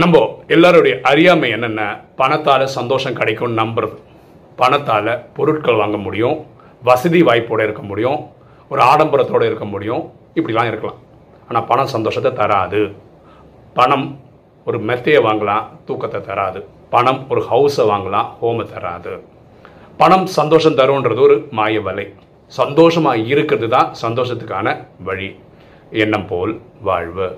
நம்ம எல்லாருடைய அறியாமை என்னென்ன? பணத்தால் சந்தோஷம் கிடைக்கும்னு நம்புறது. பணத்தால் பொருட்கள் வாங்க முடியும் வசதி வாய்ப்போடு இருக்க முடியும் ஒரு ஆடம்பரத்தோடு இருக்க முடியும் இப்படிலாம் இருக்கலாம். ஆனால் பணம் சந்தோஷத்தை தராது. பணம் ஒரு மெத்தையை வாங்கலாம் தூக்கத்தை தராது. பணம் ஒரு ஹவுஸை வாங்கலாம் ஹோமை தராது. பணம் சந்தோஷம் தரும்ன்றது ஒரு மாய வலை சந்தோஷமாக இருக்கிறது தான் சந்தோஷத்துக்கான வழி. எண்ணம் போல் வாழ்வு.